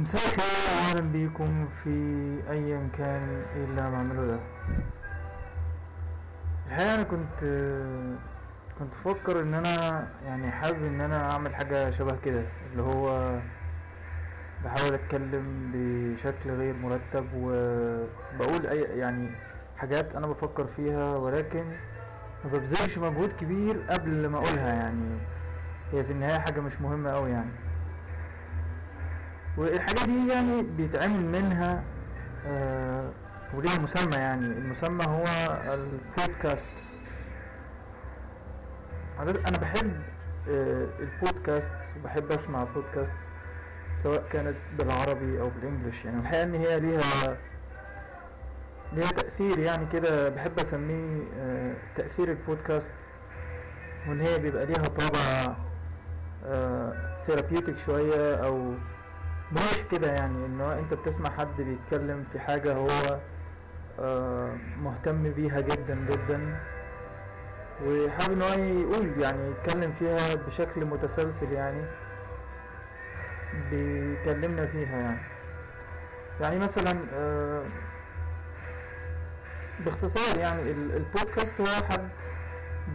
مساء الخير واهلا بيكم في ايا كان إيه اللي أنا بعمله ده. الحقيقة أنا كنت كنت بفكر إن أنا يعني حابب إن أنا أعمل حاجة شبه كده اللي هو بحاول أتكلم بشكل غير مرتب وبقول أي يعني حاجات أنا بفكر فيها ولكن ما ببذلش مجهود كبير قبل ما أقولها يعني. هي في النهاية حاجة مش مهمة قوي يعني. والحاجة دي يعني بيتعمل منها آه وليها مسمى يعني. المسمى هو البودكاست. أنا بحب آه البودكاست وبحب أسمع بودكاست سواء كانت بالعربي أو بالإنجليش. يعني الحقيقة إن هي ليها ليها تأثير يعني كده. بحب أسميه آه تأثير البودكاست وإن هي بيبقى ليها طابع آه ثيرابيوتيك شوية أو مريح كده يعني انه أنت بتسمع حد بيتكلم في حاجة هو آه مهتم بيها جدا جدا وحابب إن هو يقول يعني يتكلم فيها بشكل متسلسل يعني بيكلمنا فيها يعني. يعني مثلا آه باختصار يعني البودكاست هو حد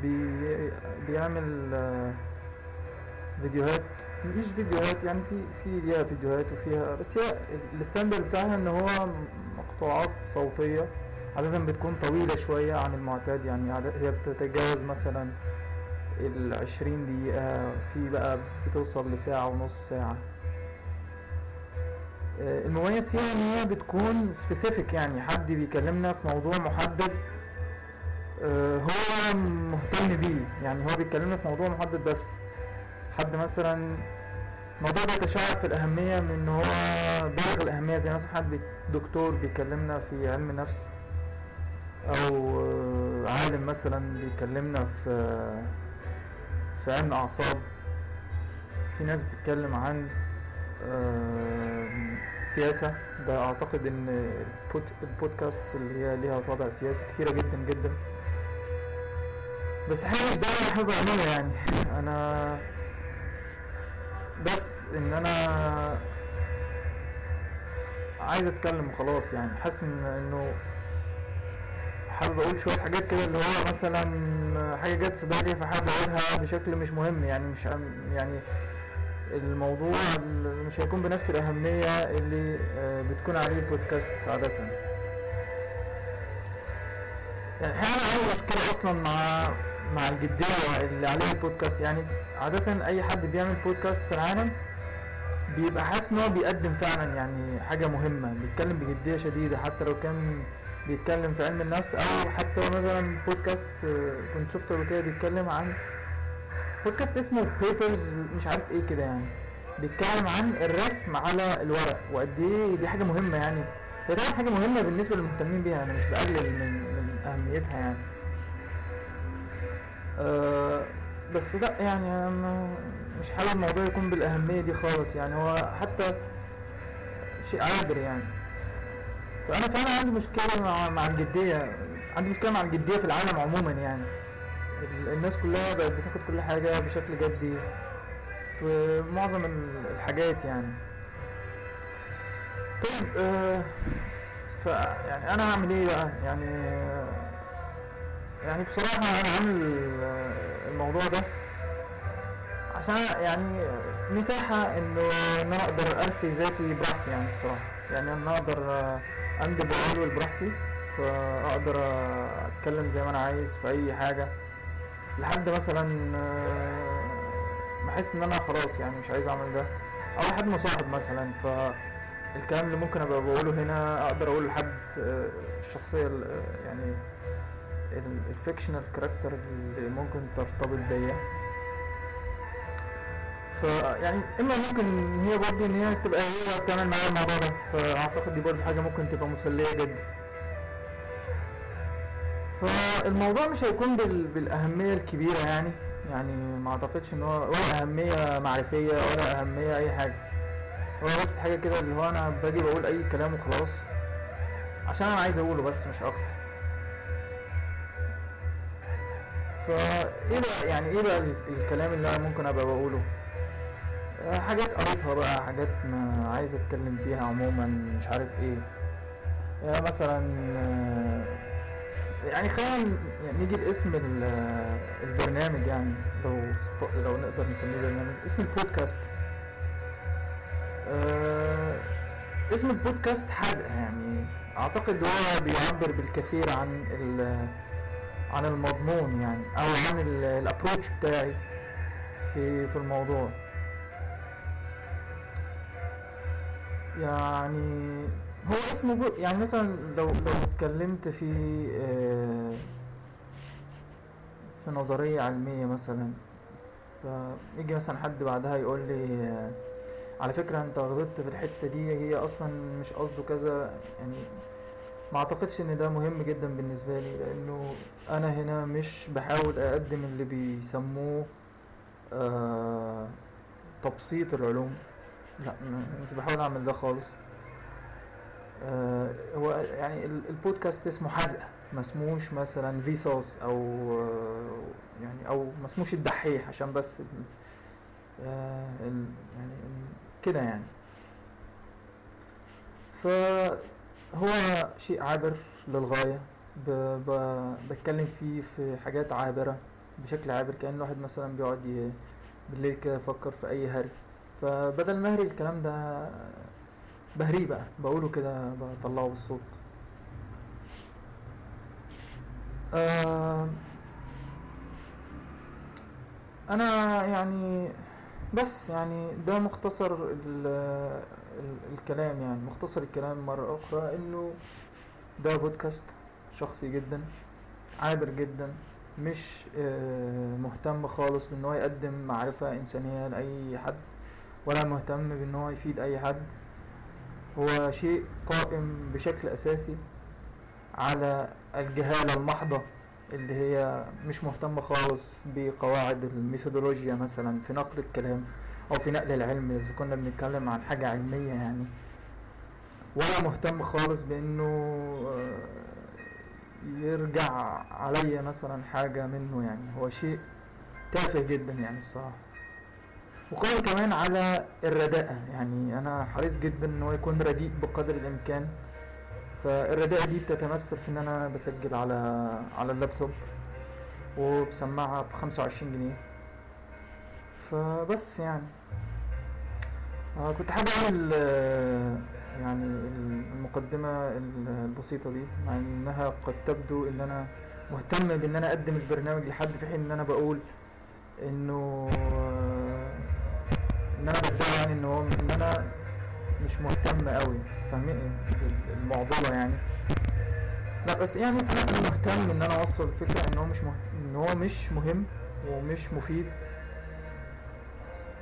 بي بيعمل آه فيديوهات مش فيديوهات يعني في في ليها فيديوهات وفيها بس هي ال standard بتاعها إن هو مقطوعات صوتية عادة بتكون طويلة شوية عن المعتاد يعني هي بتتجاوز مثلا العشرين دقيقة في بقى بتوصل لساعة ونص ساعة. المميز فيها إن هي بتكون سبيسيفيك يعني حد بيكلمنا في موضوع محدد هو مهتم بيه يعني هو بيتكلمنا في موضوع محدد بس. حد مثلا الموضوع بيتشعب في الأهمية من إن هو بالغ الأهمية زي مثلا حد دكتور بيكلمنا في علم نفس أو عالم مثلا بيكلمنا في في علم أعصاب. في ناس بتتكلم عن سياسة. ده أعتقد إن البودكاست اللي هي ليها طابع سياسي كتيرة جدا جدا. بس حاجة مش ده اللي حابب أعمله يعني. أنا بس إن أنا عايز أتكلم وخلاص يعني. حاسس إن إنه حابب أقول شوية حاجات كده اللي هو مثلا حاجة جت في بالي فحابب أقولها بشكل مش مهم يعني. مش يعني الموضوع مش هيكون بنفس الأهمية اللي بتكون عليه البودكاست عادة. يعني أنا عندي مشكله أصلا مع مع الجدية اللي عليها البودكاست. يعني عادة أي حد بيعمل بودكاست في العالم بيبقى حاسس إن هو بيقدم فعلا يعني حاجة مهمة. بيتكلم بجدية شديدة حتى لو كان بيتكلم في علم النفس أو حتى مثلا بودكاست كنت شفته قبل كده بيتكلم عن بودكاست اسمه بيبرز مش عارف إيه كده يعني. بيتكلم عن الرسم على الورق وقد إيه دي حاجة مهمة يعني. هي طبعا حاجة مهمة بالنسبة للمهتمين بيها أنا مش بقلل من من أهميتها يعني. أه بس لا يعني مش حابب الموضوع يكون بالأهمية دي خالص. يعني هو حتى شيء عابر يعني. فأنا فعلا عندي مشكلة مع, مع الجدية. عندي مشكلة مع الجدية في العالم عموما يعني. الناس كلها بقت بتاخد كل حاجة بشكل جدي في معظم الحاجات يعني. طيب أه ف يعني أنا هعمل إيه بقى؟ يعني يعني بصراحة أنا عامل الموضوع ده عشان يعني مساحة إنه إن أنا أقدر أرثي ذاتي براحتي يعني الصراحة. يعني أنا أقدر أندب وأقول براحتي فأقدر أتكلم زي ما أنا عايز في أي حاجة. لحد مثلا بحس إن أنا خلاص يعني مش عايز أعمل ده. أو لحد ما صاحب مثلا فالكلام اللي ممكن أبقى بقوله هنا أقدر أقوله لحد الشخصية يعني ال fictional character اللي ممكن ترتبط بيا. فيعني إما ممكن هي برضه إن هي تبقى هي بتعمل معايا الموضوع ده. فأعتقد دي برضه حاجة ممكن تبقى مسلية جدا. فالموضوع مش هيكون بال... بالأهمية الكبيرة يعني. يعني ما أعتقدش إن هو ولا أهمية معرفية ولا أهمية أي حاجة. هو بس حاجة كده اللي هو أنا باجي بقول أي كلام وخلاص. عشان أنا عايز أقوله بس مش أكتر. فايه بقى يعني إيه بقى الكلام اللي أنا ممكن أبقى بقوله. آه، حاجات قريتها بقى حاجات ما عايز أتكلم فيها عموما مش عارف إيه. يعني مثلا آه، يعني خلينا يعني نيجي لاسم ال- البرنامج يعني لو لو نقدر نسميه برنامج. اسم البودكاست. آه، اسم البودكاست حزق يعني. أعتقد هو بيعبر بالكثير عن عن المضمون يعني أو عن الابروتش بتاعي في في الموضوع. يعني هو اسمه يعني مثلا لو لو اتكلمت في آه، في نظرية علمية مثلا فيجي مثلا حد بعدها يقول لي آه، على فكرة أنت غلطت في الحتة دي هي أصلا مش قصده كذا يعني ما أعتقدش إن ده مهم جدا بالنسبة لي لأنه أنا هنا مش بحاول أقدم اللي بيسموه آه تبسيط العلوم. لا مش بحاول أعمل ده خالص. آه هو يعني ال- البودكاست اسمه حزقة ما اسموش مثلا فيسوس أو آه يعني أو ما اسموش الدحيح عشان بس آه يعني كده يعني. فهو شيء عابر للغاية. ب ب بتكلم فيه في حاجات عابرة بشكل عابر كأن واحد مثلا بيقعد ي- بالليل كده يفكر في أي هري. فبدل ما أهري الكلام ده بهريه بقى بقوله كده بطلعه بالصوت. آه أنا يعني بس يعني ده مختصر ال الكلام يعني مختصر الكلام مرة أخرى إنه ده بودكاست شخصي جدا عابر جدا مش آه، مهتم خالص بإن هو يقدم معرفة إنسانية لأي حد ولا مهتم بإن هو يفيد أي حد. هو شيء قائم بشكل أساسي على الجهالة المحضة اللي هي مش مهتمة خالص بقواعد الميثودولوجيا مثلا في نقل الكلام. أو في نقل العلم إذا كنا بنتكلم عن حاجة علمية يعني. ولا مهتم خالص بإنه آه، يرجع عليا مثلا حاجة منه يعني. هو شيء تافه جدا يعني الصراحة. وقائم كمان على الرداءة يعني. أنا حريص جدا إن هو يكون رديء بقدر الإمكان. فالرداءة دي بتتمثل في إن أنا بسجل على على اللابتوب. وبسمعها بخمسة وعشرين جنيه. فبس يعني. آه كنت حابب أعمل آه، يعني المقدمة ال- البسيطة دي مع إنها قد تبدو إن أنا مهتم بإن أنا أقدم البرنامج لحد في حين إن أنا بقول إنه آه، إن أنا بدعي يعني إن هو إن أنا مش مهتم أوي فاهمين؟ ال- المعضلة يعني. لا بس يعني أنا مهتم إن أنا أوصل الفكرة إن هو مش مهت... إن هو مش مهم ومش مفيد.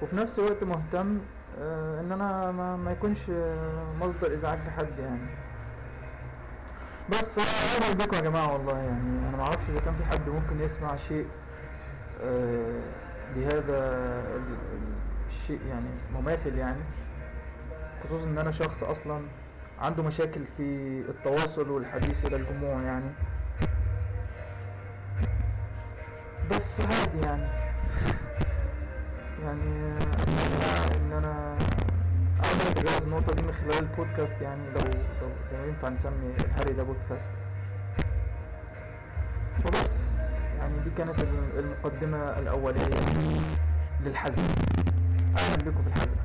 وفي نفس الوقت مهتم آه، إن أنا ما, ما يكونش آه، مصدر إزعاج لحد يعني. بس فأنا بكم يا جماعة والله يعني أنا ما أعرفش إذا كان في حد ممكن يسمع شيء آه، بهذا ال- ال- الشيء يعني مماثل يعني. خصوصا إن أنا شخص أصلا عنده مشاكل في التواصل والحديث إلى الجموع يعني. بس عادي يعني. يعني إن أنا أقدر أتجاوز النقطة دي من خلال البودكاست يعني لو لو, ينفع نسمي الهري ده بودكاست. وبس يعني دي كانت ال- المقدمة الأولية للحزم أهلا بكم في الحزم